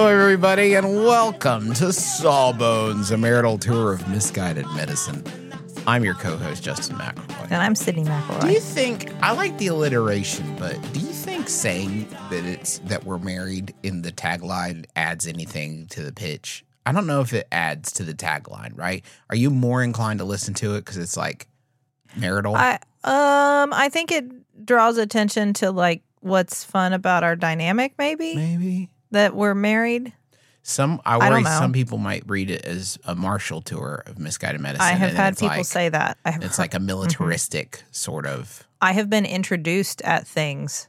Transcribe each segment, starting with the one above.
Hello, everybody, and welcome to Sawbones, a marital tour of misguided medicine. I'm your co-host, Justin McElroy. And I'm Sydnee McElroy. Do you think I like the alliteration, but do you think saying that it's that we're married in the tagline adds anything to the pitch? I don't know if it adds to the tagline, right? Are you more inclined to listen to it because it's like marital? I um I think it draws attention to like what's fun about our dynamic maybe Maybe that we're married. some. I I worry know. some people might read it as a martial tour of misguided medicine. I have had people like- say that. I have It's heard- like a militaristic sort of. I have been introduced at things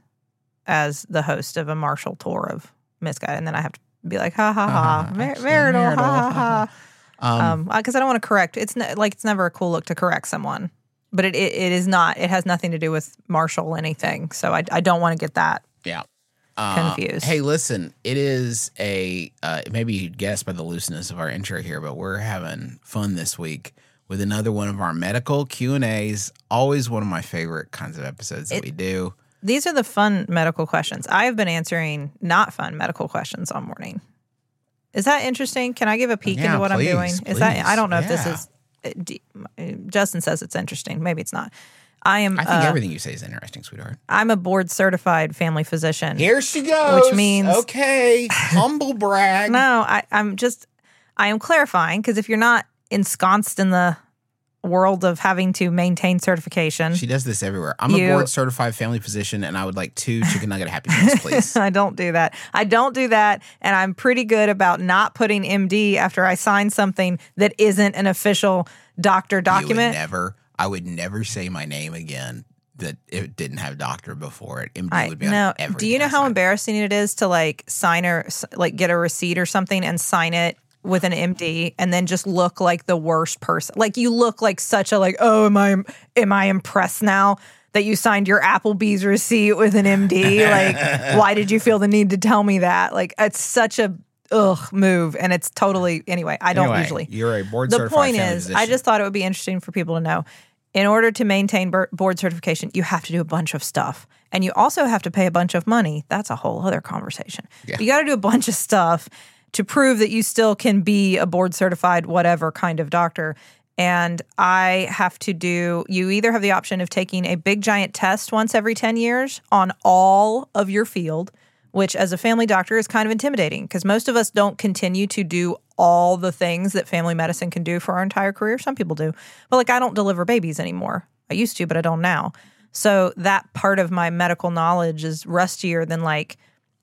as the host of a martial tour of Misguided and then I have to be like ha ha ha Uh-huh. mar- Actually, marital, marital, ha ha ha, ha. Um, Um because I don't want to correct. It's ne- like it's never a cool look to correct someone. But it, it, it is not. It has nothing to do with martial anything. So I, I don't want to get that yeah. Uh, confused. Hey, listen, it is a uh, maybe you'd guess by the looseness of our intro here, but we're having fun this week with another one of our medical Q and A's. Always one of my favorite kinds of episodes that It- we do. These are the fun medical questions. I have been answering not fun medical questions all morning. Is that interesting? Can I give a peek Yeah, into what please, I'm doing? Is that I don't know if this is. uh, Justin says it's interesting. Maybe it's not. I am. I think uh, everything you say is interesting, sweetheart. I'm a board certified family physician. Here she goes. Which means- okay, humble brag. No, I, I'm just. I am clarifying because if you're not ensconced in the world of having to maintain certification, She does this everywhere. I'm You- a board certified family physician, and I would like two chicken nugget happy meals, please. I don't do that. I don't do that. And I'm pretty good about not putting MD after I sign something that isn't an official doctor document. never. I would never say my name again that it didn't have doctor before it. MD I would be on no. Do you know how embarrassing it is to like sign or like get a receipt or something and sign it with an MD and then just look like the worst person? Like you look like such a like, oh, am I am I impressed now? That you signed your Applebee's receipt with an MD. Like, why did you feel the need to tell me that? Like, it's such a ugh move, and it's totally anyway. I don't Anyway, usually You're a board the certified point family is, I just thought it would be interesting for people to know. In order to maintain board certification, you have to do a bunch of stuff, and you also have to pay a bunch of money. That's a whole other conversation. Yeah. You got to do a bunch of stuff to prove that you still can be a board certified whatever kind of doctor. And I have to do. You either have the option of taking a big giant test once every ten years on all of your field, which as a family doctor is kind of intimidating because most of us don't continue to do all the things that family medicine can do for our entire career. Some people do. But like I don't deliver babies anymore. I used to, but I don't now. So that part of my medical knowledge is rustier than like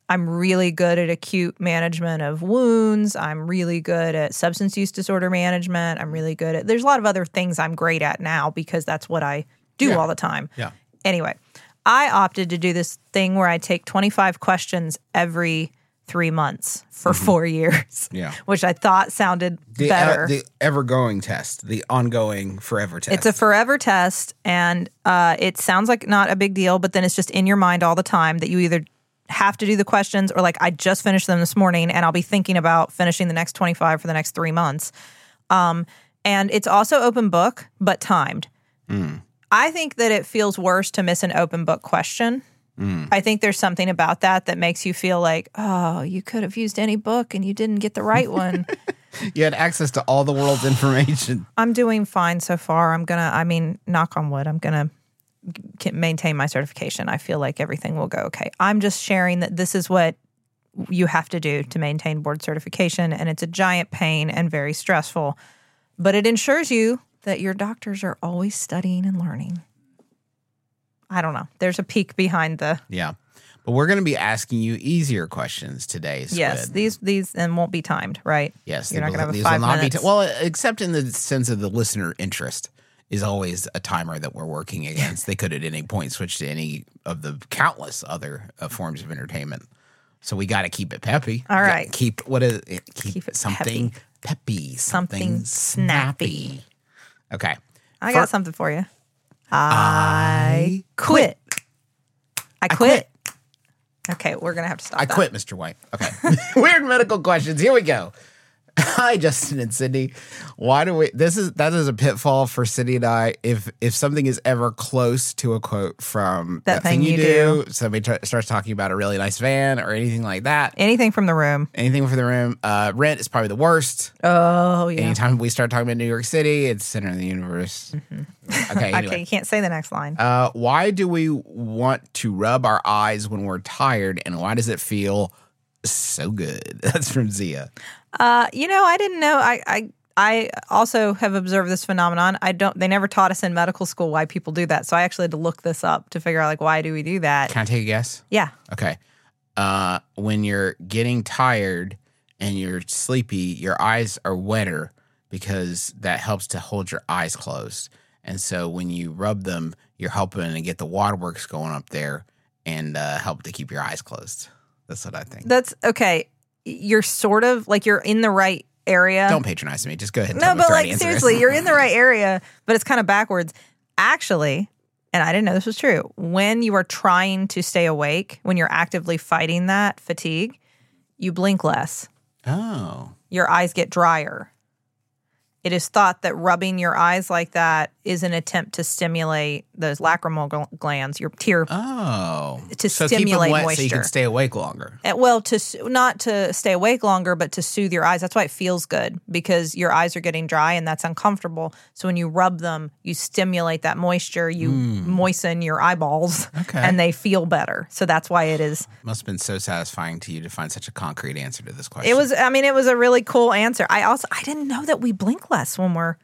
I'm really good at acute management of wounds. I'm really good at substance use disorder management. I'm really good at there's a lot of other things I'm great at now because that's what I do Yeah. all the time. Yeah. Anyway, I opted to do this thing where I take 25 questions every three months for four years. Mm-hmm. Yeah. Which I thought sounded the, better. uh, the ever going test, the ongoing forever test. It's a forever test, and uh, it sounds like not a big deal, but then it's just in your mind all the time that you either have to do the questions or like I just finished them this morning, and I'll be thinking about finishing the next twenty five for the next three months. Um, and it's also open book, but timed. I think that it feels worse to miss an open book question. Mm. I think there's something about that that makes you feel like, oh, you could have used any book and you didn't get the right one. you had access to all the world's information. I'm doing fine so far. I'm gonna, I mean, knock on wood, I'm gonna can maintain my certification. I feel like everything will go okay. I'm just sharing that this is what you have to do to maintain board certification, and it's a giant pain and very stressful, but it ensures you that your doctors are always studying and learning. I don't know. There's a peek behind the Yeah. But we're going to be asking you easier questions today. Squid. yes. These these and won't be timed, right? Yes, You're not gonna have a these five will not be minutes. ti- well, except in the sense of the listener interest is always a timer that we're working against. they could at any point switch to any of the countless other uh, forms of entertainment. So we got to keep it peppy. All right, keep what is it? Keep, Keep it something peppy, Something something, snappy. Okay, I got something for you. I quit. I quit. Okay, we're gonna have to stop. I that. quit, Mr. White. Okay. Weird medical questions. Here we go. Hi, Justin and Sydnee. Why do we this is that is a pitfall for Sydnee and I. If if something is ever close to a quote from That Thing You Do. somebody t- starts talking about a really nice van or anything like that. Anything from the room. Anything from the room. Uh, rent is probably the worst. Oh yeah. Anytime we start talking about New York City, it's center of the universe. Okay, anyway. Okay, you can't say the next line. Uh, why do we want to rub our eyes when we're tired, and why does it feel so good? That's from Zia. Uh, you know, I didn't know. I, I I also have observed this phenomenon. I don't. They never taught us in medical school why people do that. So I actually had to look this up to figure out like why do we do that? Can I take a guess? Yeah. Okay. Uh, when you're getting tired and you're sleepy, your eyes are wetter because that helps to hold your eyes closed. And so when you rub them, you're helping to get the waterworks going up there and uh, help to keep your eyes closed. That's what I think. That's okay. You're sort of like you're in the right area. Don't patronize me. Just go ahead. And no, but like seriously, you're in the right area, but it's kind of backwards. Actually, and I didn't know this was true. When you are trying to stay awake, when you're actively fighting that fatigue, you blink less. Oh. Your eyes get drier. It is thought that rubbing your eyes like that is an attempt to stimulate those lacrimal gl- glands, your tear Oh. To so stimulate wet so you can stay awake longer. Uh, Well, to not to stay awake longer, but to soothe your eyes. That's why it feels good because your eyes are getting dry and that's uncomfortable. So when you rub them, you stimulate that moisture, you moisten your eyeballs. Okay. and they feel better. So that's why it is. Must have been so satisfying to you to find such a concrete answer to this question. It was. I mean, it was a really cool answer. I also I didn't know that we blink less when we're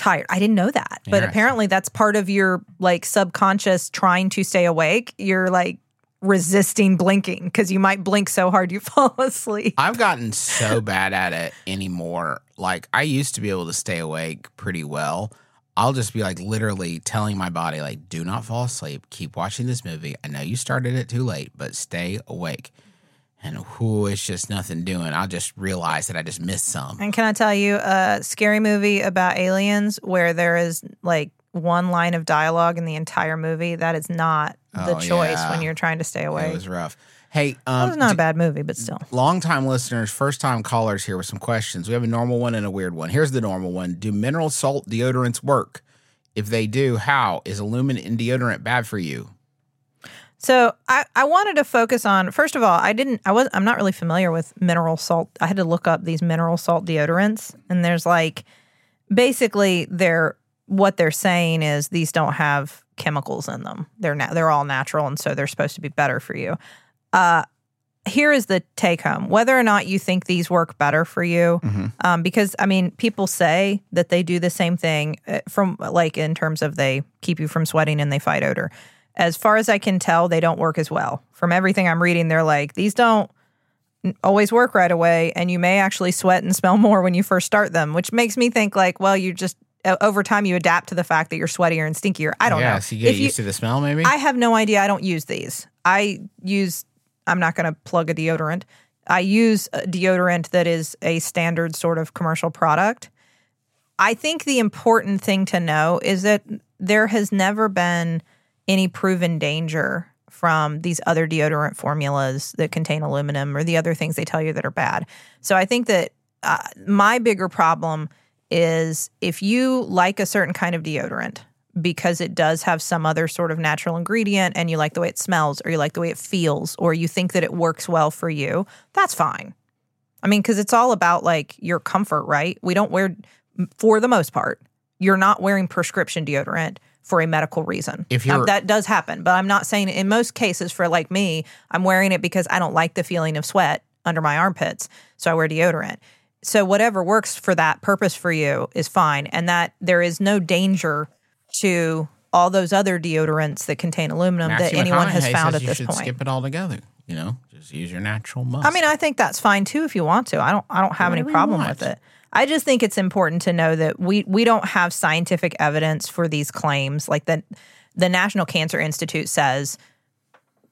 tired. I didn't know that, but apparently that's part of your like subconscious trying to stay awake. You're like resisting blinking because you might blink so hard you fall asleep. I've gotten so bad at it anymore. Like I used to be able to stay awake pretty well. I'll just be like literally telling my body like do not fall asleep. Keep watching this movie. I know you started it too late, but stay awake. And whoo, it's just nothing doing. I'll just realize that I just missed some. And can I tell you a scary movie about aliens where there is like one line of dialogue in the entire movie? That is not the Oh, choice yeah. when you're trying to stay away. It was rough. Hey, um, It was not a bad movie, but still. Longtime listeners, first time callers here with some questions. We have a normal one and a weird one. Here's the normal one Do mineral salt deodorants work? If they do, how? Is aluminum in deodorant bad for you? So I, I wanted to focus on first of all, I didn't I was I'm not really familiar with mineral salt. I had to look up these mineral salt deodorants and there's like basically they're what they're saying is these don't have chemicals in them. They're na- they're all natural and so they're supposed to be better for you. Uh here is the take home whether or not you think these work better for you um, because i mean people say that they do the same thing uh, from like in terms of they keep you from sweating and they fight odor as far as i can tell they don't work as well from everything i'm reading they're like these don't always work right away and you may actually sweat and smell more when you first start them which makes me think like well you just over time you adapt to the fact that you're sweatier and stinkier i don't yeah, know so you get If used to the smell, maybe? I have no idea. I don't use these. I use, I'm not going to plug a deodorant. I use a deodorant that is a standard sort of commercial product. I think the important thing to know is that there has never been any proven danger from these other deodorant formulas that contain aluminum or the other things they tell you that are bad. So I think that uh, my bigger problem is if you like a certain kind of deodorant because it does have some other sort of natural ingredient and you like the way it smells or you like the way it feels or you think that it works well for you, that's fine. I mean, because it's all about like your comfort, right? We don't wear, for the most part, you're not wearing prescription deodorant for a medical reason. If um, you're- that does happen, but I'm not saying in most cases for like me, I'm wearing it because I don't like the feeling of sweat under my armpits, so I wear deodorant. So whatever works for that purpose for you is fine, and that there is no danger to all those other deodorants that contain aluminum that anyone has found at you this should point. Skip it all together. You know, just use your natural muscle. I mean, I think that's fine too if you want to. I don't I don't have any Whatever problem with it. I just think it's important to know that we we don't have scientific evidence for these claims. Like the the National Cancer Institute says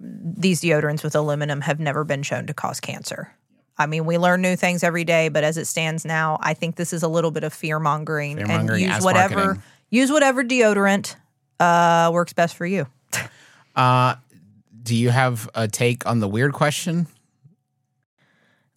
these deodorants with aluminum have never been shown to cause cancer. I mean, we learn new things every day, but as it stands now, I think this is a little bit of fear mongering and use whatever marketing. use whatever deodorant uh, works best for you. Uh, do you have a take on the weird question?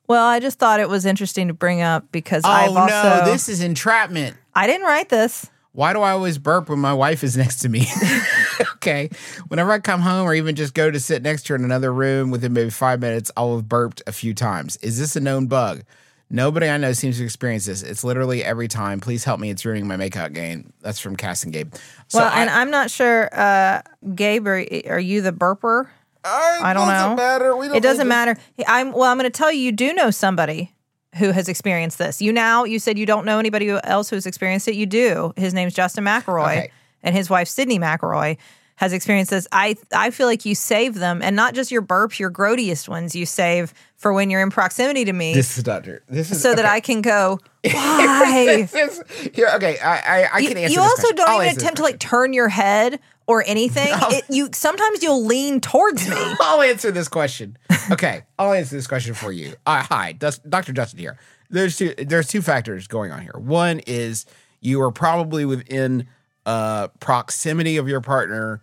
Well, I just thought it was interesting to bring up because Oh I've also no, this is entrapment. I didn't write this. Why do I always burp when my wife is next to me? okay. Whenever I come home or even just go to sit next to her in another room within maybe five minutes, I'll have burped a few times. Is this a known bug? Nobody I know seems to experience this. It's literally every time. Please help me. It's ruining my makeout game. That's from Cass and Gabe. So well, I, and I'm not sure, uh, Gabe, are, are you the burper? I don't know. Matter. We don't It doesn't matter. I'm well. I'm going to tell you. You do know somebody who has experienced this. You now. You said you don't know anybody else who has experienced it. You do. His name's Justin McElroy, Okay. and his wife Sydnee McElroy has experienced this. I I feel like you save them, and not just your burps, your grodiest ones. You save for when you're in proximity to me, This is Doctor. This is so that. I can go. Why? This is- here, okay, I, I, I you, can answer you also question. don't I'll even attempt to like turn your head or anything. It, you sometimes you'll lean towards me. I'll answer this question. Okay, I'll answer this question for you. Uh, hi, Dr. Justin here. There's two. There's two factors going on here. One is you are probably within uh, proximity of your partner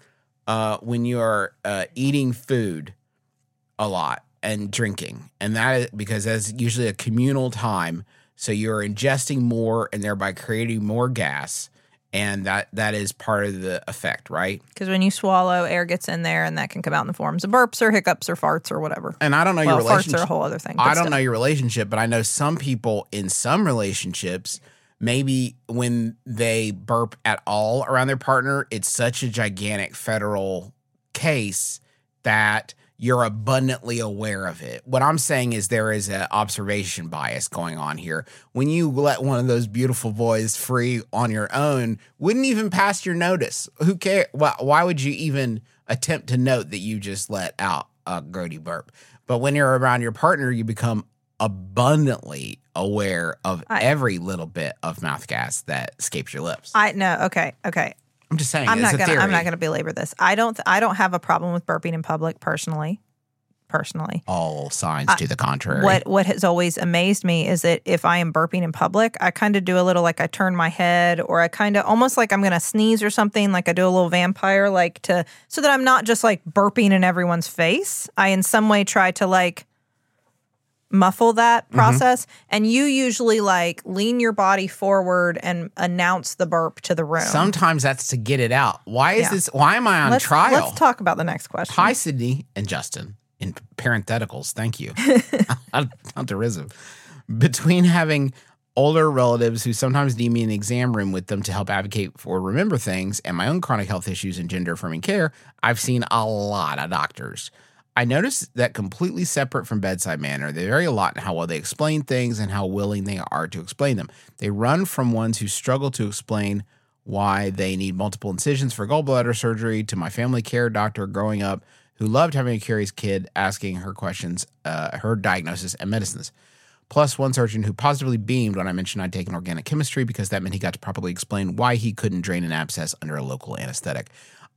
uh, when you are uh, eating food a lot and drinking, and that is because that's usually a communal time. So you're ingesting more and thereby creating more gas, and that that is part of the effect, right? Because when you swallow, air gets in there, and that can come out in the forms of burps or hiccups or farts or whatever. And I don't know well, your farts are a whole other thing. I don't still. know your relationship, but I know some people in some relationships, maybe when they burp at all around their partner, it's such a gigantic federal case that you're abundantly aware of it. What I'm saying is there is an observation bias going on here. When you let one of those beautiful boys free on your own, wouldn't even pass your notice. Who care? Why, why would you even attempt to note that you just let out a grody burp? But when you're around your partner, you become abundantly aware of I- every little bit of mouth gas that escapes your lips. I know. Okay. Okay. I'm just saying. I'm it's not a gonna. I'm not gonna belabor this. I don't. th- I don't have a problem with burping in public personally. Personally, All signs to the contrary. what what has always amazed me is that if I am burping in public, I kind of do a little like I turn my head, or I kind of almost like I'm gonna sneeze or something. Like I do a little vampire, like to so that I'm not just like burping in everyone's face. I in some way try to like muffle that Mm-hmm. process and you usually like lean your body forward and announce the burp to the room Sometimes that's to get it out. Why is Yeah. this? Why am I on let's, trial? let's talk about the next question Hi, Sydnee and Justin. In parentheticals, thank you. not derisive. Between having older relatives who sometimes need me in the exam room with them to help advocate for remember things and my own chronic health issues and gender affirming care, I've seen a lot of doctors. I noticed that completely separate from bedside manner, they vary a lot in how well they explain things and how willing they are to explain them. They run from ones who struggle to explain why they need multiple incisions for gallbladder surgery to my family care doctor growing up who loved having a curious kid asking her questions, uh, her diagnosis, and medicines. Plus, one surgeon who positively beamed when I mentioned I'd taken organic chemistry because that meant he got to properly explain why he couldn't drain an abscess under a local anesthetic.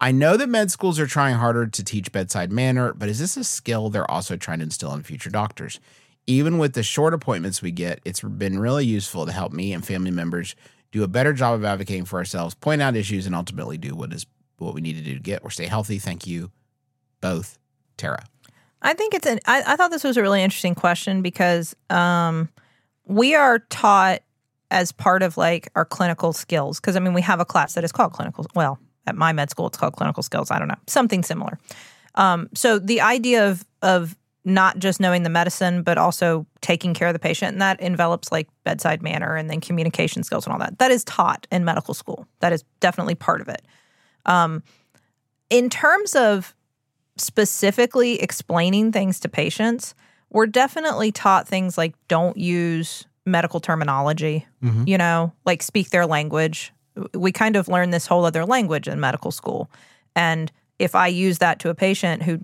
I know that med schools are trying harder to teach bedside manner, but is this a skill they're also trying to instill in future doctors? Even with the short appointments we get, it's been really useful to help me and family members do a better job of advocating for ourselves, point out issues, and ultimately do what is what we need to do to get or stay healthy. Thank you, both, Tara. I think it's an. I, I thought this was a really interesting question because um, we are taught as part of like our clinical skills. Because I mean, we have a class that is called clinical. Well, at my med school, it's called clinical skills. I don't know, something similar. Um, so the idea of of not just knowing the medicine, but also taking care of the patient, and that envelops like bedside manner and then communication skills and all that. That is taught in medical school. That is definitely part of it. Um, in terms of specifically explaining things to patients, we're definitely taught things like don't use medical terminology, you know, like speak their language. We kind of learn this whole other language in medical school. And if I use that to a patient who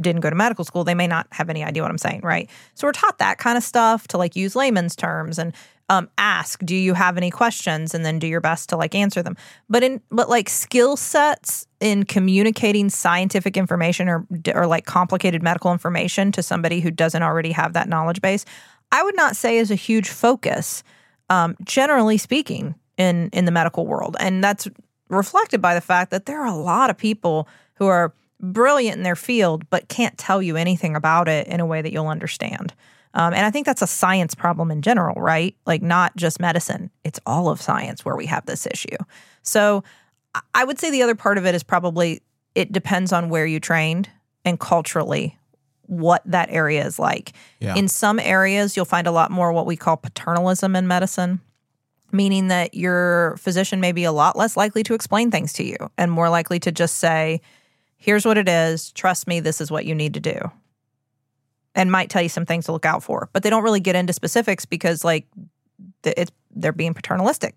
didn't go to medical school, they may not have any idea what I'm saying, right? So we're taught that kind of stuff to like use layman's terms and um, ask, do you have any questions, and then do your best to like answer them. But in but like skill sets in communicating scientific information or or like complicated medical information to somebody who doesn't already have that knowledge base, I would not say is a huge focus, um, generally speaking, in in the medical world, and that's reflected by the fact that there are a lot of people who are brilliant in their field but can't tell you anything about it in a way that you'll understand. Um, and I think that's a science problem in general, right? Like not just medicine; it's all of science where we have this issue. So I- would say the other part of it is probably it depends on where you trained and culturally what that area is like. Yeah. In some areas, you'll find a lot more what we call paternalism in medicine, meaning that your physician may be a lot less likely to explain things to you and more likely to just say, here's what it is, trust me, this is what you need to do. And might tell you some things to look out for. But they don't really get into specifics because, like, it's, they're being paternalistic.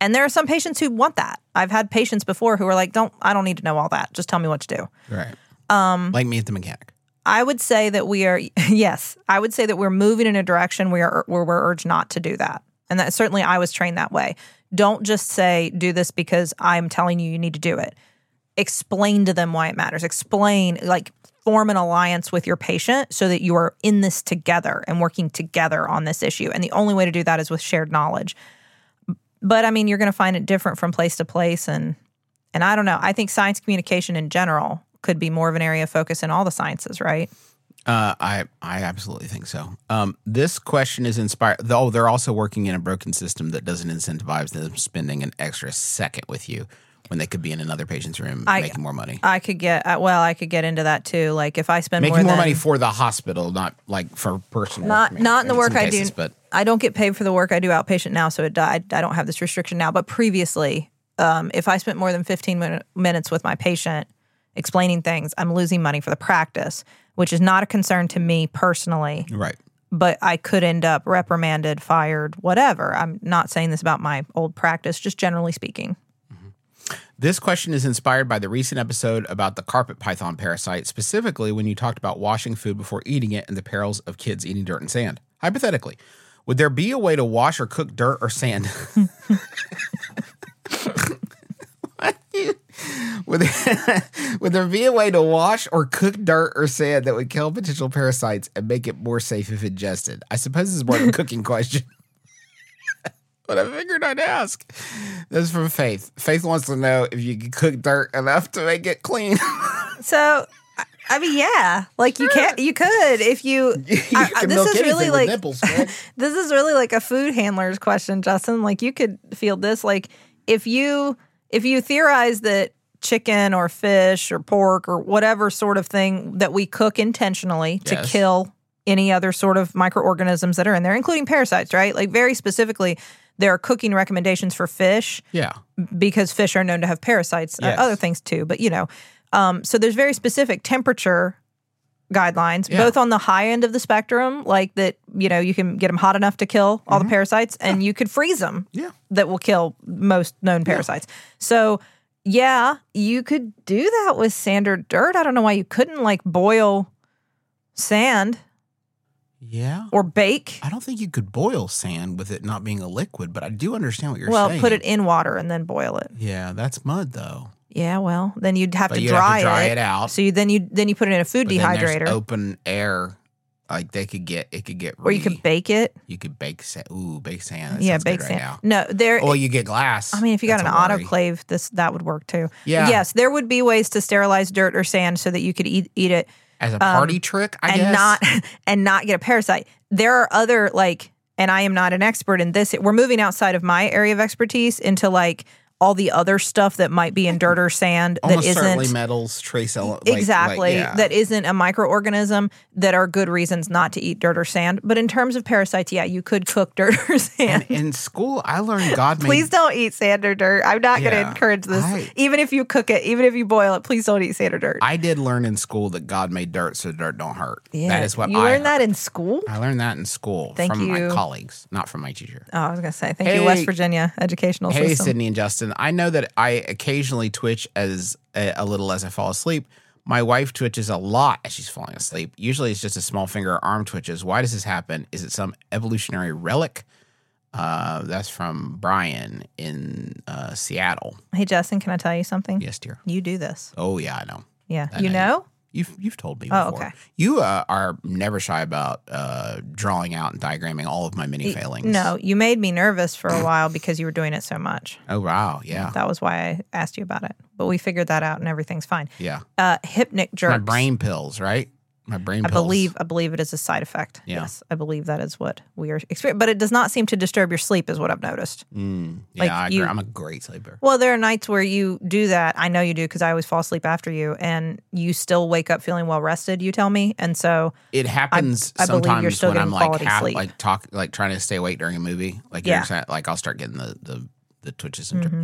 And there are some patients who want that. I've had patients before who are like, "Don't I don't need to know all that. Just tell me what to do." Right. Um, like me at the mechanic. I would say that we are yes, I would say that we're moving in a direction where where we're urged not to do that. And that certainly I was trained that way. Don't just say do this because I'm telling you you need to do it. Explain to them why it matters. Explain like form an alliance with your patient so that you are in this together and working together on this issue. And the only way to do that is with shared knowledge. But I mean, you're going to find it different from place to place and and I don't know. I think science communication in general could be more of an area of focus in all the sciences, right? Uh, I I absolutely think so. Um, this question is inspired. Though they're also working in a broken system that doesn't incentivize them spending an extra second with you when they could be in another patient's room I- making more money. I could get uh, well, I could get into that too. Like if I spend making more, more, than, money for the hospital, not like for personal. not not in the work some I cases, do. but I don't get paid for the work I do outpatient now, so it, I, I don't have this restriction now. But previously, um, if I spent more than 15 min- minutes with my patient explaining things, I'm losing money for the practice, which is not a concern to me personally. right. But I could end up reprimanded, fired, whatever. I'm not saying this about my old practice, just generally speaking. Mm-hmm. This question is inspired by the recent episode about the carpet python parasite, specifically when you talked about washing food before eating it and the perils of kids eating dirt and sand. Hypothetically, would there be a way to wash or cook dirt or sand? would, there, would there be a way to wash or cook dirt or sand that would kill potential parasites and make it more safe if ingested? I suppose this is more of a cooking question. but I figured I'd ask. This is from Faith. Faith wants to know if you can cook dirt enough to make it clean. So, I- I mean, yeah, like you can't, you could if you. you I- I- can this milk is really with like nipples, this is really like a food handler's question, Justin. Like you could feel this. Like if you if you theorize that chicken or fish or pork or whatever sort of thing that we cook intentionally to kill any other sort of microorganisms that are in there, including parasites, right? Like very specifically, there are cooking recommendations for fish yeah. because fish are known to have parasites, Yes. other things too. But you know, um, so there's very specific temperature guidelines, Yeah. both on the high end of the spectrum, like that you know you can get them hot enough to kill all the parasites, and you could freeze them Mm-hmm. Yeah. that will kill most known parasites. So yeah, you could do that with sand or dirt. I don't know why you couldn't like boil sand Yeah. or bake. I don't think you could boil sand with it not being a liquid, but I do understand what you're Well, saying. Well, put it in water and then boil it. Yeah, that's mud though. Yeah, well, then you'd have to you'd have to dry, dry it. it out. So you then you then you put it in a food But dehydrator, open air. Like they could get it could get or you could bake it. you could bake sand. Ooh, bake sand. That yeah, bake right sand. now. No, there. Or you get glass. I mean, if you got That's an autoclave, this that would work too. Yeah. Yes, there would be ways to sterilize dirt or sand so that you could eat eat it as a party trick, I um, and guess. not and not get a parasite. There are other like, and I am not an expert in this. We're moving outside of my area of expertise into like all the other stuff that might be in dirt or sand that Almost certainly isn't metals, trace elements. exactly yeah. that isn't a microorganism that are good reasons not to eat dirt or sand. But in terms of parasites, yeah, you could cook dirt or sand. And in school, I learned God made. Please don't eat sand or dirt. I'm not going to encourage this. I- even if you cook it, even if you boil it, please don't eat sand or dirt. I did learn in school that God made dirt so dirt don't hurt. yeah, that is what you I learned that in school. I learned that in school Thank from you. my colleagues, not from my teacher. Oh, I was going to say thank Hey. you, West Virginia educational Hey, system. Sydnee and Justin. I know that I occasionally twitch as a, a little as I fall asleep. My wife twitches a lot as she's falling asleep. Usually, it's just a small finger or arm twitches. Why does this happen? Is it some evolutionary relic? Uh, that's from Brian in uh, Seattle. Hey, Justin, can I tell you something? Yes, dear. You do this. Oh yeah, I know. Yeah, I you- know. You've you've told me Oh, before. okay. You uh, are never shy about uh, drawing out and diagramming all of my mini failings. No, you made me nervous for a while because you were doing it so much. Oh wow. Yeah. That was why I asked you about it. But we figured that out and everything's fine. Yeah. Uh, hypnic jerks. My brain pills, right? My brain I pills. believe I believe it is a side effect. Yeah. Yes, I believe that is what we are experiencing. But it does not seem to disturb your sleep, is what I've noticed. Mm, yeah, like I agree. you- I'm a great sleeper. Well, there are nights where you do that. I know you do because I always fall asleep after you, and you still wake up feeling well rested. You tell me, and so It happens I believe sometimes you're still when I'm like half, sleep. like talk like trying to stay awake during a movie. Like Yeah. you're saying, like I'll start getting the the, the twitches and Mm-hmm.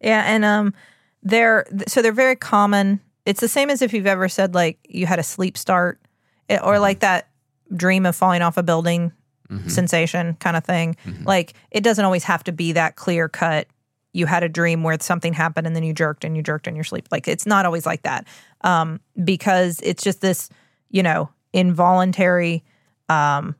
Yeah, and um, they're so they're very common. It's the same as if you've ever said like you had a sleep start, it- or Mm-hmm. like that dream of falling off a building Mhm. sensation kind of thing. Mhm. Like it doesn't always have to be that clear cut. You had a dream where something happened and then you jerked and you jerked in your sleep. Like it's not always like that, um, because it's just this, you know, involuntary um,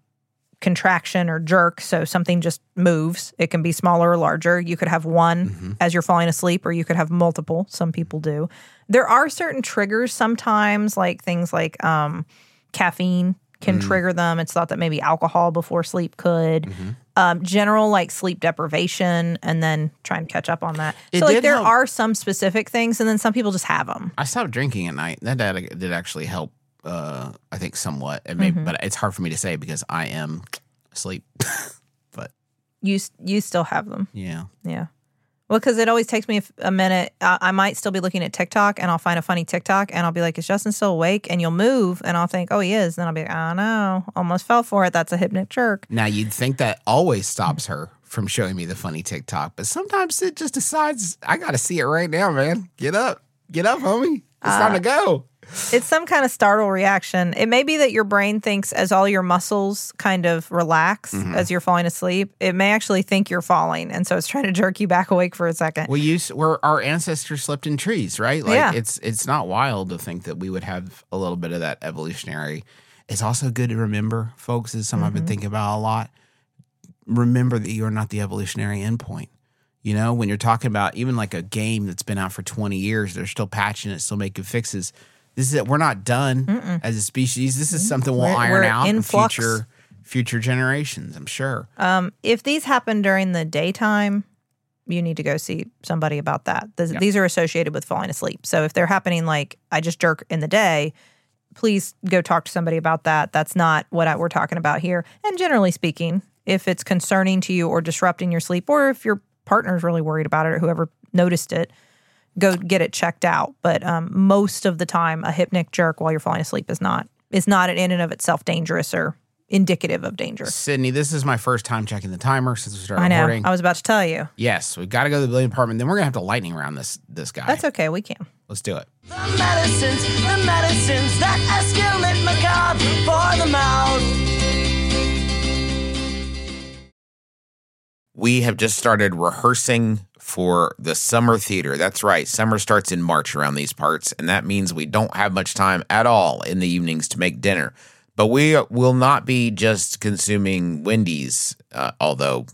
contraction or jerk. So something just moves. It can be smaller or larger. You could have one Mhm. as you're falling asleep, or you could have multiple. Some people do. There are certain triggers sometimes, like things like um, caffeine can Mm. trigger them. It's thought that maybe alcohol before sleep could. Mhm. Um, general like sleep deprivation, and then trying to catch up on that. It so like there help. are some specific things, and then some people just have them. I stopped drinking at night. That did actually help. Uh, I think somewhat. It may, Mm-hmm. but it's hard for me to say because I am asleep. but You you still have them. yeah, Yeah. Well, because it always takes me a minute. I, I might still be looking at TikTok and I'll find a funny TikTok and I'll be like, is Justin still awake? And you'll move and I'll think, oh, he is. Then I'll be like, oh, no, almost fell for it. That's a hypnic jerk. Now you'd think that always stops her from showing me the funny TikTok, but sometimes it just decides I got to see it right now, man. Get up, get up, homie. It's time to go. It's some kind of startle reaction. It may be that your brain thinks as all your muscles kind of relax Mm-hmm. as you're falling asleep, it may actually think you're falling. And so it's trying to jerk you back awake for a second. We used where our ancestors slept in trees, right? Like Yeah. it's it's not wild to think that we would have a little bit of that evolutionary. It's also good to remember, folks. Is something I've been thinking about a lot. Remember that you are not the evolutionary endpoint. You know, when you're talking about even like a game that's been out for 20 years, they're still patching it, still making fixes. This is it. We're not done as a species. This is something we'll We're- iron we're out in in future future generations. I'm sure. Um, if these happen during the daytime, you need to go see somebody about that. Th- Yeah. These are associated with falling asleep. So if they're happening like I just jerk in the day, please go talk to somebody about that. That's not what I, we're talking about here. And generally speaking, if it's concerning to you or disrupting your sleep, or if your partner's really worried about it or whoever noticed it, go get it checked out. But um, most of the time, a hypnic jerk while you're falling asleep is not is not in and of itself dangerous or indicative of danger. Sydnee, this is my first time checking the timer since we started I know. recording. I was about to tell you. Yes, we've got to go to the billion department. Then we're gonna have to lightning round this this guy. That's okay. We can. Let's do it. The medicines, the medicines that escalate macabre for the mouth. We have just started rehearsing for the summer theater. That's right. Summer starts in March around these parts, and that means we don't have much time at all in the evenings to make dinner. But we will not be just consuming Wendy's, uh, although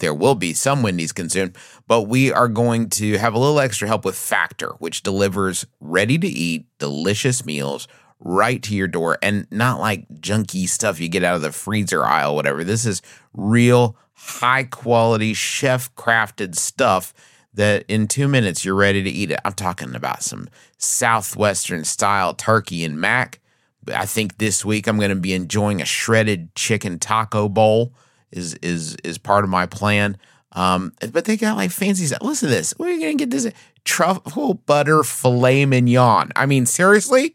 there will be some Wendy's consumed, but we are going to have a little extra help with Factor, which delivers ready to eat, delicious meals right to your door and not like junky stuff you get out of the freezer aisle, whatever. This is real high quality, chef crafted stuff that in two minutes you're ready to eat it. I'm talking about some Southwestern style turkey and mac. I think this week I'm going to be enjoying a shredded chicken taco bowl is is is part of my plan. Um, but they got like fancy stuff. Listen to this. Where are you gonna get this truffle butter filet mignon? I mean, seriously,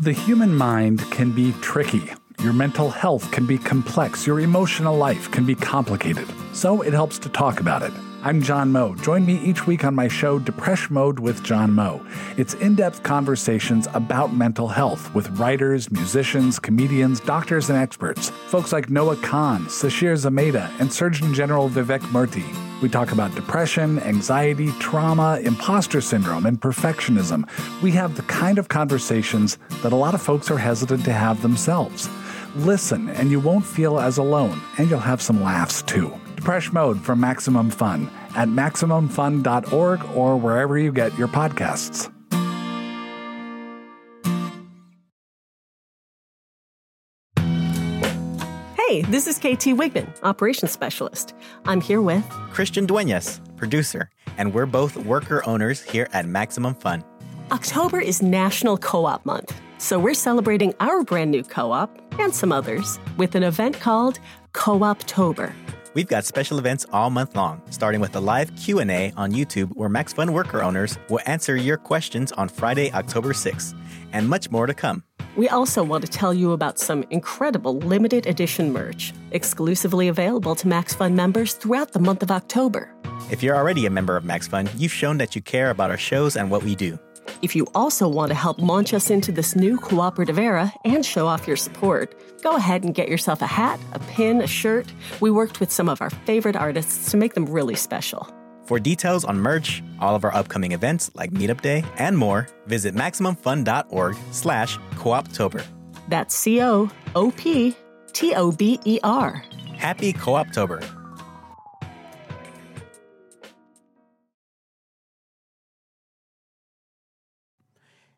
The human mind can be tricky. Your mental health can be complex. Your emotional life can be complicated. So it helps to talk about it. I'm John Moe. Join me each week on my show, Depresh Mode with John Moe. It's in depth conversations about mental health with writers, musicians, comedians, doctors, and experts. Folks like Noah Kahan, Sasheer Zamata, and Surgeon General Vivek Murthy. We talk about depression, anxiety, trauma, imposter syndrome, and perfectionism. We have the kind of conversations that a lot of folks are hesitant to have themselves. Listen, and you won't feel as alone, and you'll have some laughs too. Depresh Mode for Maximum Fun at MaximumFun.org or wherever you get your podcasts. Hey, this is KT Wigman, Operations Specialist. I'm here with Christian Duenas, producer, and we're both worker owners here at Maximum Fun. October is National Co op Month, so we're celebrating our brand new co op and some others with an event called Co-optober. We've got special events all month long, starting with a live Q&A on YouTube where Max Fun worker owners will answer your questions on Friday, October 6th, and much more to come. We also want to tell you about some incredible limited edition merch, exclusively available to Max Fun members throughout the month of October. If you're already a member of Max Fun, you've shown that you care about our shows and what we do. If you also want to help launch us into this new cooperative era and show off your support, go ahead and get yourself a hat, a pin, a shirt. We worked with some of our favorite artists to make them really special. For details on merch, all of our upcoming events like Meetup Day, and more, visit MaximumFun.org slash Cooptober. That's C O O P T O B E R. Happy Cooptober!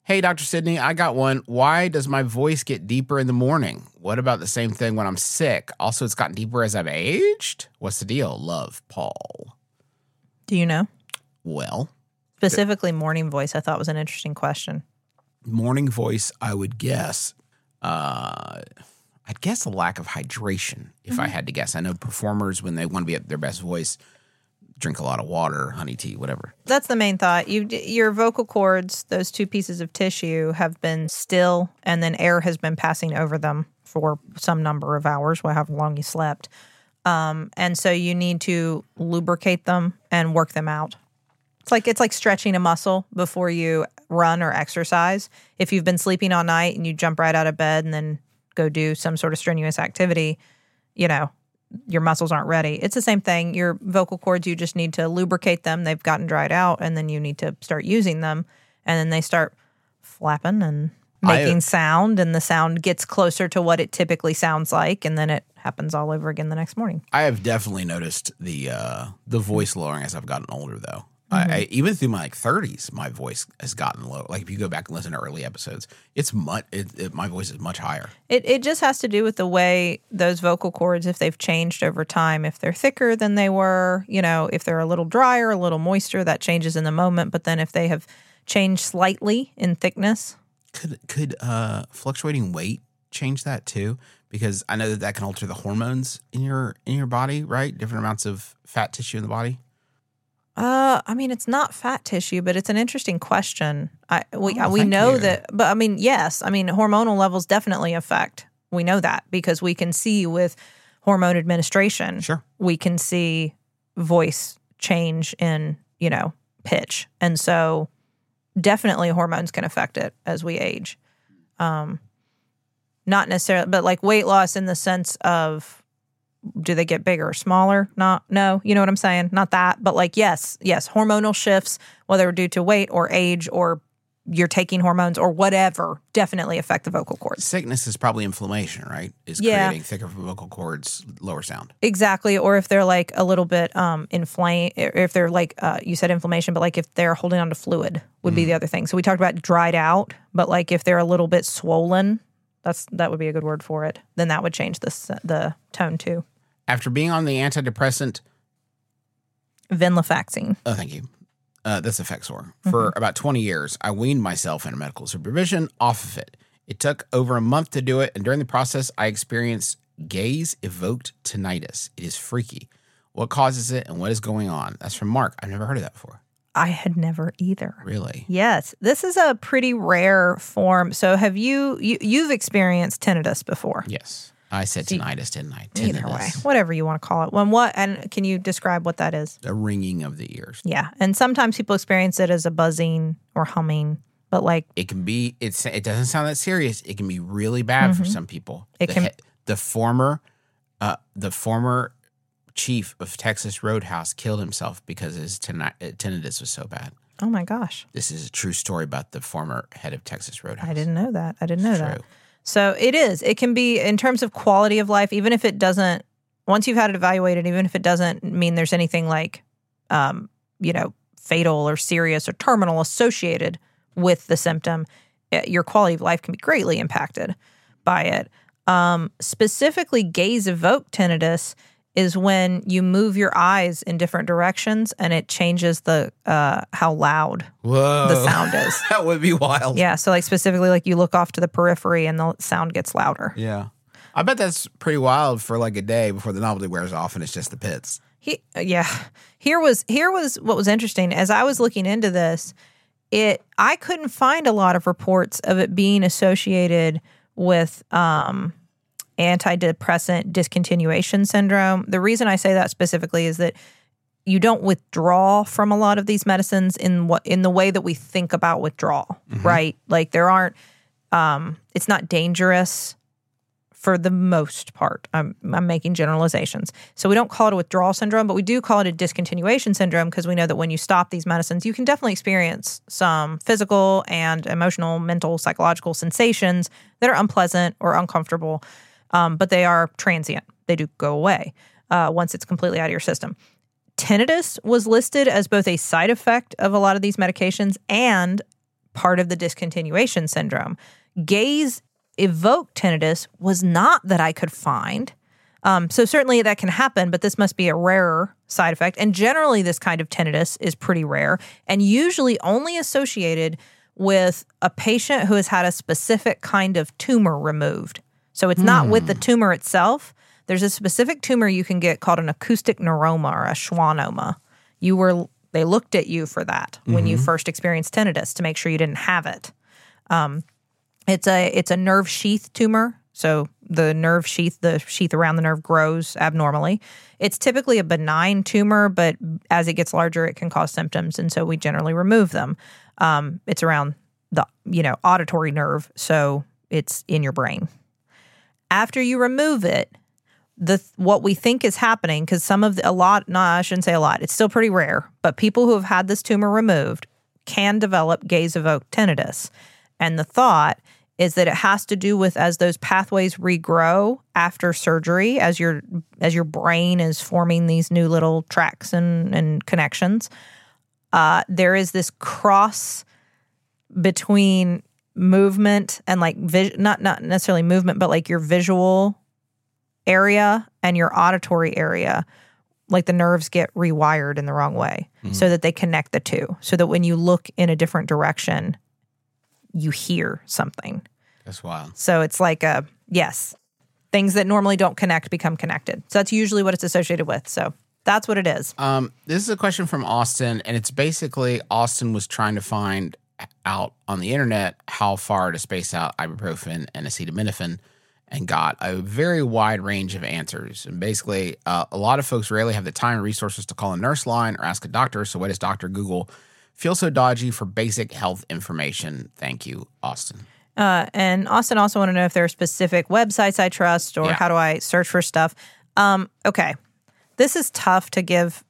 Hey, Dr. Sydnee, I got one. Why does my voice get deeper in the morning? What about the same thing when I'm sick? Also, it's gotten deeper as I've aged? What's the deal? Love, Paul. Do you know? Well, Specifically, morning voice, I thought was an interesting question. morning voice, I would guess. Uh, I'd guess a lack of hydration, if I had to guess. I know performers, when they want to be at their best voice, drink a lot of water, honey tea, whatever. That's the main thought. You, your vocal cords, those two pieces of tissue, have been still, and then air has been passing over them for some number of hours, however long you slept. Um, and so you need to lubricate them and work them out. It's like it's like stretching a muscle before you run or exercise. If you've been sleeping all night and you jump right out of bed and then go do some sort of strenuous activity, you know, your muscles aren't ready. It's the same thing. Your vocal cords, you just need to lubricate them. They've gotten dried out, and then you need to start using them, and then they start flapping and I- making sound, and the sound gets closer to what it typically sounds like, and then it happens all over again the next morning. I have definitely noticed the uh, the voice lowering as I've gotten older, though. Mm-hmm. I, I even through my like 30s, my voice has gotten low. Like if you go back and listen to early episodes, it's much. It, it, my voice is much higher. It it just has to do with the way those vocal cords, if they've changed over time, if they're thicker than they were, you know, if they're a little drier, a little moister, that changes in the moment. But then if they have changed slightly in thickness, Could could uh, fluctuating weight change that too? Because I know that that can alter the hormones in your in your body, right? Different amounts of fat tissue in the body. Uh, I mean, it's not fat tissue, but it's an interesting question. I we Oh, we know you. that, but I mean, yes, I mean, hormonal levels definitely affect. We know that because we can see with hormone administration. Sure. we can see voice change in you know pitch and so definitely hormones can affect it as we age um not necessarily but like weight loss in the sense of do they get bigger or smaller not no you know what i'm saying not that but like yes yes hormonal shifts whether due to weight or age or you're taking hormones or whatever definitely affect the vocal cords Sickness is probably inflammation, right? Is Yeah. creating thicker vocal cords, lower sound. Exactly. Or if they're like a little bit um inflamed, if they're like, uh, you said inflammation, but like if they're holding on to fluid would be the other thing. So we talked about dried out, but like if they're a little bit swollen, that's that would be a good word for it. Then that would change the the tone too. After being on the antidepressant Venlafaxine. Oh, thank you. Uh, that's Effexor. For about 20 years, I weaned myself in medical supervision off of it. It took over a month to do it, and during the process, I experienced gaze evoked tinnitus. It is freaky. What causes it and what is going on? That's from Mark. I've never heard of that before. I had never either. Really? Yes, this is a pretty rare form. So have you, you you've experienced tinnitus before? Yes. I said See, tinnitus, didn't I? Either way, Tinnitus. whatever you want to call it. When what and can you describe what that is? A ringing of the ears. Yeah, and sometimes people experience it as a buzzing or humming, but like It can be. It's. It doesn't sound that serious. It can be really bad for some people. Mm-hmm. It the, can- the former, uh, the former chief of Texas Roadhouse killed himself because his uh, tinnitus was so bad. oh my gosh, This is a true story about the former head of Texas Roadhouse. I didn't know that. I didn't know that. True. So it is. It can be in terms of quality of life, even if it doesn't. Once you've had it evaluated, even if it doesn't mean there's anything like, um, you know, fatal or serious or terminal associated with the symptom, eh, your quality of life can be greatly impacted by it. Um, specifically, gaze evoked tinnitus is when you move your eyes in different directions and it changes the uh, how loud Whoa, the sound is. that would be wild. Yeah, so like specifically, like you look off to the periphery and the sound gets louder. yeah. I bet that's pretty wild for like a day before the novelty wears off and it's just the pits. He, yeah, here was here was what was interesting as I was looking into this. It I couldn't find a lot of reports of it being associated with um, antidepressant discontinuation syndrome. The reason I say that specifically is that you don't withdraw from a lot of these medicines in what in the way that we think about withdrawal, right? Like there aren't um, it's not dangerous for the most part. I'm, I'm making generalizations. So we don't call it a withdrawal syndrome, but we do call it a discontinuation syndrome because we know that when you stop these medicines, you can definitely experience some physical and emotional, mental, psychological sensations that are unpleasant or uncomfortable, um, but they are transient. They do go away uh, once it's completely out of your system. Tinnitus was listed as both a side effect of a lot of these medications and part of the discontinuation syndrome. Gaze evoked tinnitus was not that I could find. Um, so certainly that can happen, but this must be a rarer side effect. And generally, this kind of tinnitus is pretty rare and usually only associated with a patient who has had a specific kind of tumor removed. So it's not with the tumor itself. There's a specific tumor you can get called an acoustic neuroma or a schwannoma. You were they looked at you for that when you first experienced tinnitus to make sure you didn't have it. Um, it's a it's a nerve sheath tumor. So the nerve sheath, the sheath around the nerve grows abnormally. It's typically a benign tumor, but as it gets larger, it can cause symptoms, and so we generally remove them. Um, it's around the you know auditory nerve, so it's in your brain. After you remove it, the what we think is happening because some of the, a lot no i shouldn't say a lot it's still pretty rare but people who have had this tumor removed can develop gaze evoked tinnitus. And the thought is that it has to do with as those pathways regrow after surgery as your as your brain is forming these new little tracks and, and connections uh, there is this cross between movement and like vis- not not necessarily movement but like your visual area and your auditory area like the nerves get rewired in the wrong way so that they connect the two so that when you look in a different direction you hear something. That's wild. so it's like a yes things that normally don't connect become connected. So that's usually what it's associated with. So that's what it is. Um, this is a question from Austin, and it's basically Austin was trying to find out on the internet how far to space out ibuprofen and acetaminophen, and got a very wide range of answers. And basically, uh, a lot of folks rarely have the time and resources to call a nurse line or ask a doctor. So, what does Doctor Google feel so dodgy for basic health information? Thank you, Austin. Uh, and Austin also want to know if there are specific websites I trust or Yeah. how do I search for stuff. Um, okay, this is tough to give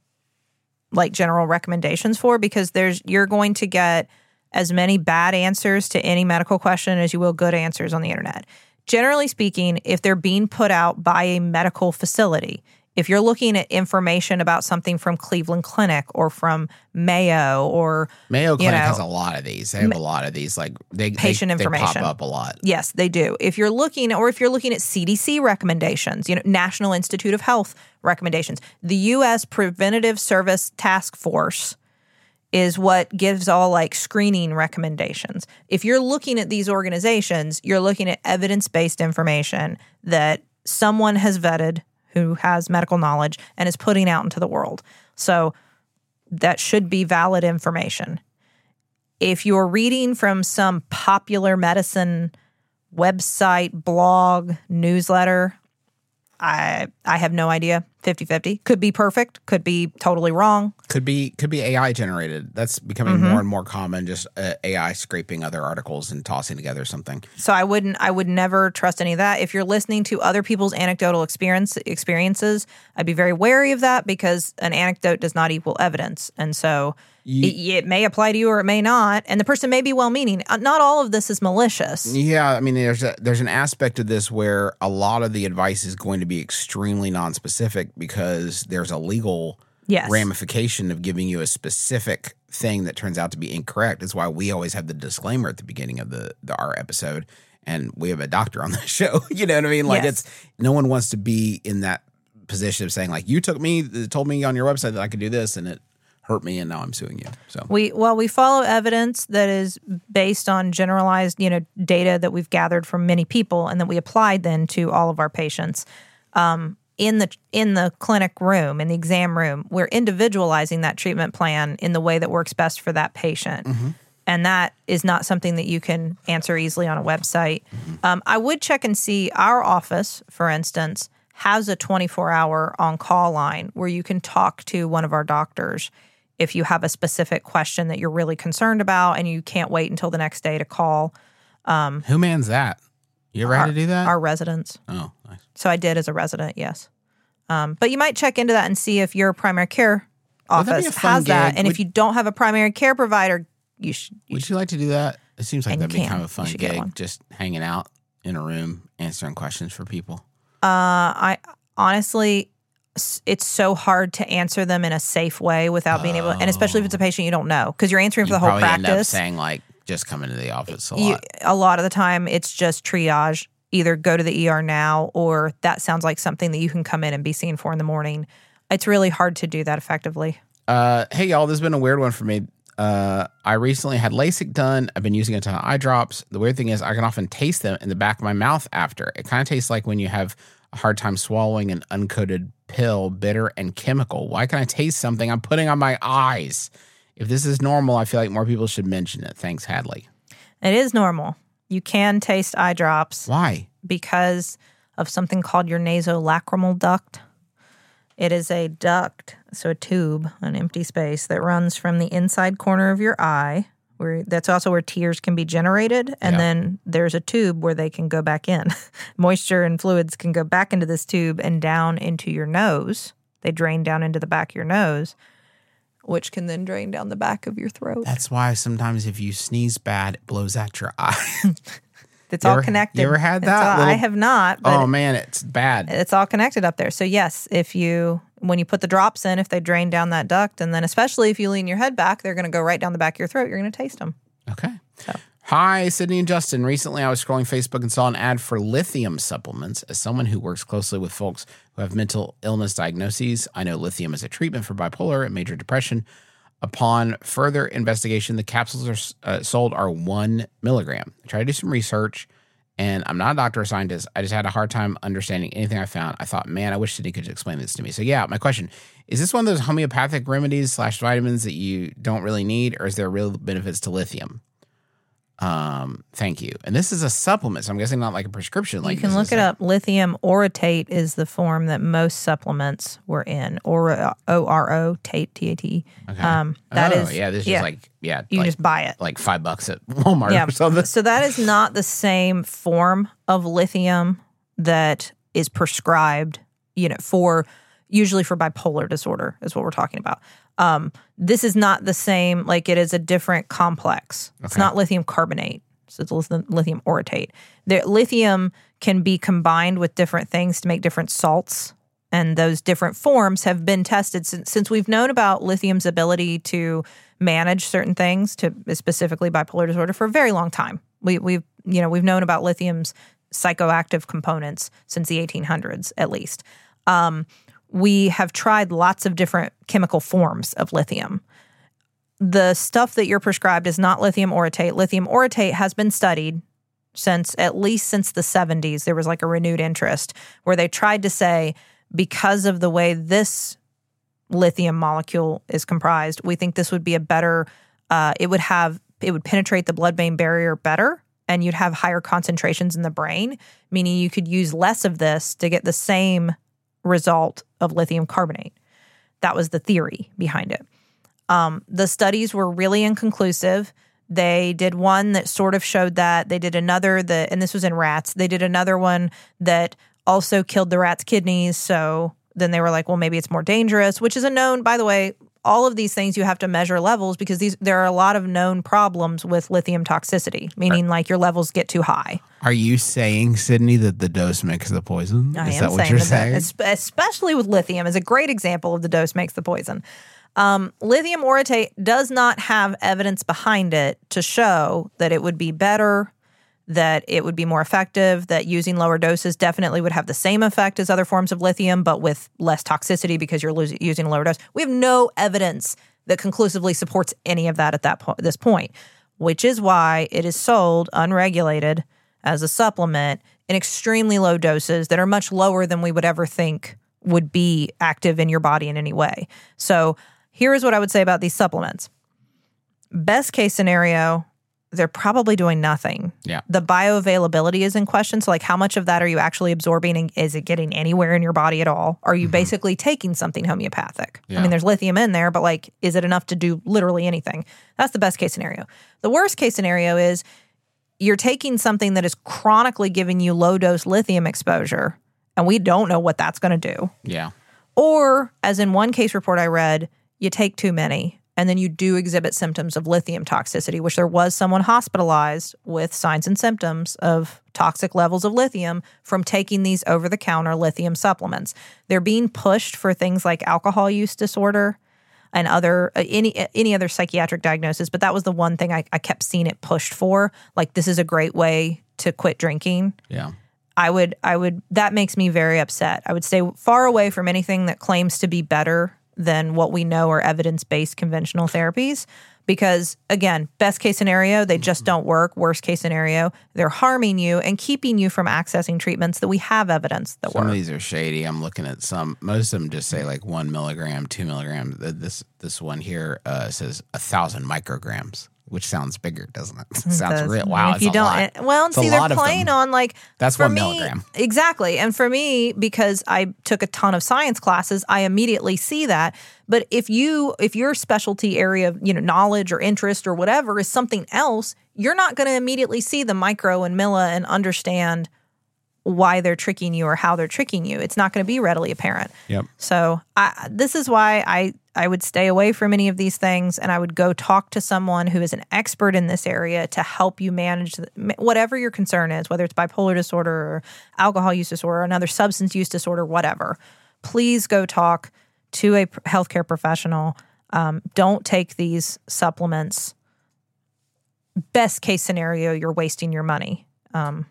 like general recommendations for because there's you're going to get as many bad answers to any medical question as you will good answers on the internet. Generally speaking, if they're being put out by a medical facility, if you're looking at information about something from Cleveland Clinic or from Mayo or Mayo Clinic know, has a lot of these. They have a lot of these. Like they they- Patient they, information. pop up a lot. Yes, they do. If you're looking, or if you're looking at CDC recommendations, you know, National Institute of Health recommendations, the U.S. Preventative Service Task Force is what gives all like screening recommendations. If you're looking at these organizations, you're looking at evidence based information that someone has vetted who has medical knowledge and is putting out into the world. So that should be valid information if you're reading from some popular medicine website, blog, newsletter, I I have no idea. 50-50. Could be perfect, could be totally wrong. Could be could be AI generated. That's becoming Mm-hmm. more and more common. Just uh, AI scraping other articles and tossing together something. So I wouldn't I would never trust any of that. If you're listening to other people's anecdotal experience experiences, I'd be very wary of that because an anecdote does not equal evidence. And so it, it may apply to you or it may not, and the person may be well-meaning. Uh, Not all of this is malicious. Yeah, I mean, there's a, there's an aspect of this where a lot of the advice is going to be extremely non-specific because there's a legal Yes. ramification of giving you a specific thing that turns out to be incorrect. That's why we always have the disclaimer at the beginning of the, the our episode, and we have a doctor on the show. you know what I mean? Like Yes. it's no one wants to be in that position of saying like you took me, told me on your website that I could do this, and it hurt me, and now I'm suing you. So We well, we follow evidence that is based on generalized, you know, data that we've gathered from many people, and that we applied then to all of our patients. Um, in the in the clinic room, in the exam room, we're individualizing that treatment plan in the way that works best for that patient. And that is not something that you can answer easily on a website. Um, I would check and see our office, for instance, has a 24 hour on call line where you can talk to one of our doctors if you have a specific question that you're really concerned about and you can't wait until the next day to call who mans that? You ever had to do that? our residents. oh, nice. So I did as a resident, yes. Um, but you might check into that and see if your primary care Would that office has that. And Would- if you don't have a primary care provider, you should. You Would you like to do that? It seems like And that'd be can. kind of a fun gig, just hanging out in a room, answering questions for people. Uh, I honestly, it's so hard to answer them in a safe way without being able, and especially if it's a patient you don't know, because you're answering for You the whole probably end up practice. saying like, just come into the office a you, lot. a lot of the time, it's just triage. Either go to the ER now, or that sounds like something that you can come in and be seen for in the morning. It's really hard to do that effectively. Uh, hey y'all, this has been a weird one for me. Uh, I recently had LASIK done. I've been using a ton of eye drops. The weird thing is, I can often taste them in the back of my mouth after. It kind of tastes like when you have a hard time swallowing an uncoated pill, bitter and chemical. Why can I taste something I'm putting on my eyes? If this is normal, I feel like more people should mention it. Thanks, Hadley. It is normal. You can taste eye drops Why? because of something called your nasolacrimal duct. It is a duct, so a tube, an empty space that runs from the inside corner of your eye. Where that's also where tears can be generated, and Yeah. then there's a tube where they can go back in. Moisture and fluids can go back into this tube and down into your nose. They drain down into the back of your nose, which can then drain down the back of your throat. That's why sometimes if you sneeze bad, it blows out your eye. It's You all ever- connected. you ever had that all- I have not, but oh man, it's bad. it's all connected up there. So yes, if you when you put the drops in, if they drain down that duct, and then especially if you lean your head back, they're going to go right down the back of your throat. You're going to taste them. Okay. So. Hi, Sydnee and Justin. Recently, I was scrolling Facebook and saw an ad for lithium supplements. As someone who works closely with folks who have mental illness diagnoses, I know lithium is a treatment for bipolar and major depression. Upon further investigation, the capsules are uh, sold are one milligram. I tried to do some research, and I'm not a doctor or scientist. I just had a hard time understanding anything I found. I thought, man, I wish Sydnee could explain this to me. So, yeah, my question is: This one of those homeopathic remedies slash vitamins that you don't really need, or is there real benefits to lithium? Um, thank you. And this is a supplement, so I'm guessing not like a prescription. Like you can look it up. Lithium orotate is the form that most supplements were in. Or O R O tate T A T. Um, that oh, is yeah. This yeah. is like yeah, you like, just buy it. like five bucks at Walmart yeah. or something. So that is not the same form of lithium that is prescribed, you know, for usually for bipolar disorder is what we're talking about. Um, this is not the same, like it is a different complex. It's Okay. not lithium carbonate. So it's lithium- lithium orotate. The lithium can be combined with different things to make different salts. And those different forms have been tested since, since we've known about lithium's ability to manage certain things, to specifically bipolar disorder, for a very long time. We, we've you know we've known about lithium's psychoactive components since the 1800s, at least. Um, we have tried lots of different chemical forms of lithium the stuff that you're prescribed is not lithium orotate. Lithium orotate has been studied since at least since the 70s. There was like a renewed interest where they tried to say because of the way this lithium molecule is comprised, we think this would be a better. Uh, it would have it would penetrate the blood-brain barrier better, and you'd have higher concentrations in the brain, meaning you could use less of this to get the same result of lithium carbonate. That was the theory behind it. Um, the studies were really inconclusive. They did one that sort of showed that. They did another that, and this was in rats. They did another one that also killed the rat's kidneys. So then they were like, well, maybe it's more dangerous, which is a known, by the way, all of these things you have to measure levels because these there are a lot of known problems with lithium toxicity, meaning like your levels get too high. Are you saying, Sydnee, that the dose makes the poison? I is that what you're that, saying? es- especially with lithium, is a great example of the dose makes the poison. Um, lithium orotate does not have evidence behind it to show that it would be better, that it would be more effective, that using lower doses definitely would have the same effect as other forms of lithium, but with less toxicity because you're losing, using a lower dose. We have no evidence that conclusively supports any of that at that po- this point, which is why it is sold unregulated as a supplement in extremely low doses that are much lower than we would ever think would be active in your body in any way. So, here is what I would say about these supplements. Best case scenario, they're probably doing nothing. Yeah. The bioavailability is in question. So, like, how much of that are you actually absorbing? And is it getting anywhere in your body at all? Are you mm-hmm. basically taking something homeopathic? I mean, there's lithium in there, but like, is it enough to do literally anything? That's the best case scenario. The worst case scenario is you're taking something that is chronically giving you low dose lithium exposure, and we don't know what that's going to do. yeah. Or, as in one case report I read, you take too many and then you do exhibit symptoms of lithium toxicity, which there was someone hospitalized with signs and symptoms of toxic levels of lithium from taking these over the counter lithium supplements. They're being pushed for things like alcohol use disorder and other uh, any any other psychiatric diagnosis but that was the one thing I, I kept seeing it pushed for like this is a great way to quit drinking Yeah. I would I would that makes me very upset. I would stay far away from anything that claims to be better than what we know are evidence-based conventional therapies because again, best case scenario, they just don't work. Worst case scenario, they're harming you and keeping you from accessing treatments that we have evidence that Some work. of these are shady. I'm looking at some. Most of them just say like one milligram, two milligrams. Th- This this one here uh, says a thousand micrograms. Which sounds bigger, doesn't it? It sounds does. real. Wow, If it's you a don't, lot. and- well, and It's a see, they're lot of playing on like That's for one me, milligram. Exactly, and for me, because I took a ton of science classes, I immediately see that. But if you, if your specialty area of you know knowledge or interest or whatever is something else, you're not going to immediately see the micro and milla and understand why they're tricking you or how they're tricking you. It's not going to be readily apparent. Yep. So I, this is why I I would stay away from any of these things, and I would go talk to someone who is an expert in this area to help you manage the, whatever your concern is, whether it's bipolar disorder or alcohol use disorder, or another substance use disorder, whatever. Please go talk to a healthcare professional. Um, don't take these supplements. Best case scenario, you're wasting your money. Um,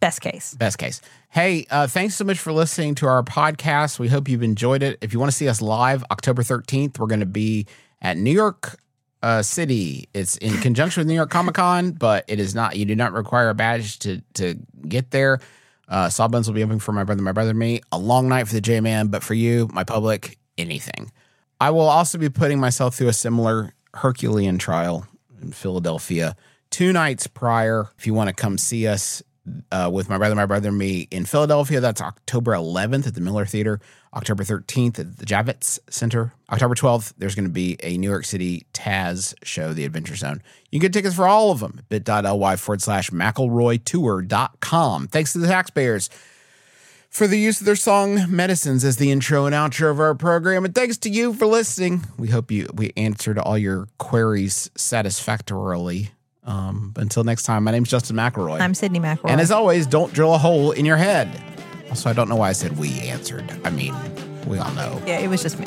best case. Best case. Hey, uh, thanks so much for listening to our podcast. We hope you've enjoyed it. If you want to see us live, October 13th, we're going to be at New York uh, City. It's in conjunction with New York Comic Con, but it is not, you do not require a badge to, to get there. Uh, Sawbones will be opening for my brother, my brother, me. A long night for the J Man, but for you, my public, anything. I will also be putting myself through a similar Herculean trial in Philadelphia two nights prior. If you want to come see us uh, with my brother, my brother, and me in Philadelphia, that's October 11th at the Miller Theater, October 13th at the Javits Center, October 12th. There's going to be a New York City Taz show, The Adventure Zone. You can get tickets for all of them at bit.ly forward slash McElroyTour.com. Thanks to the taxpayers for the use of their song medicines as the intro and outro of our program and thanks to you for listening we hope you we answered all your queries satisfactorily um, until next time my name's justin mcelroy. I'm Sydnee McElroy. and as always don't drill a hole in your head. Also i don't know why i said we answered. I mean we all know. Yeah, it was just me.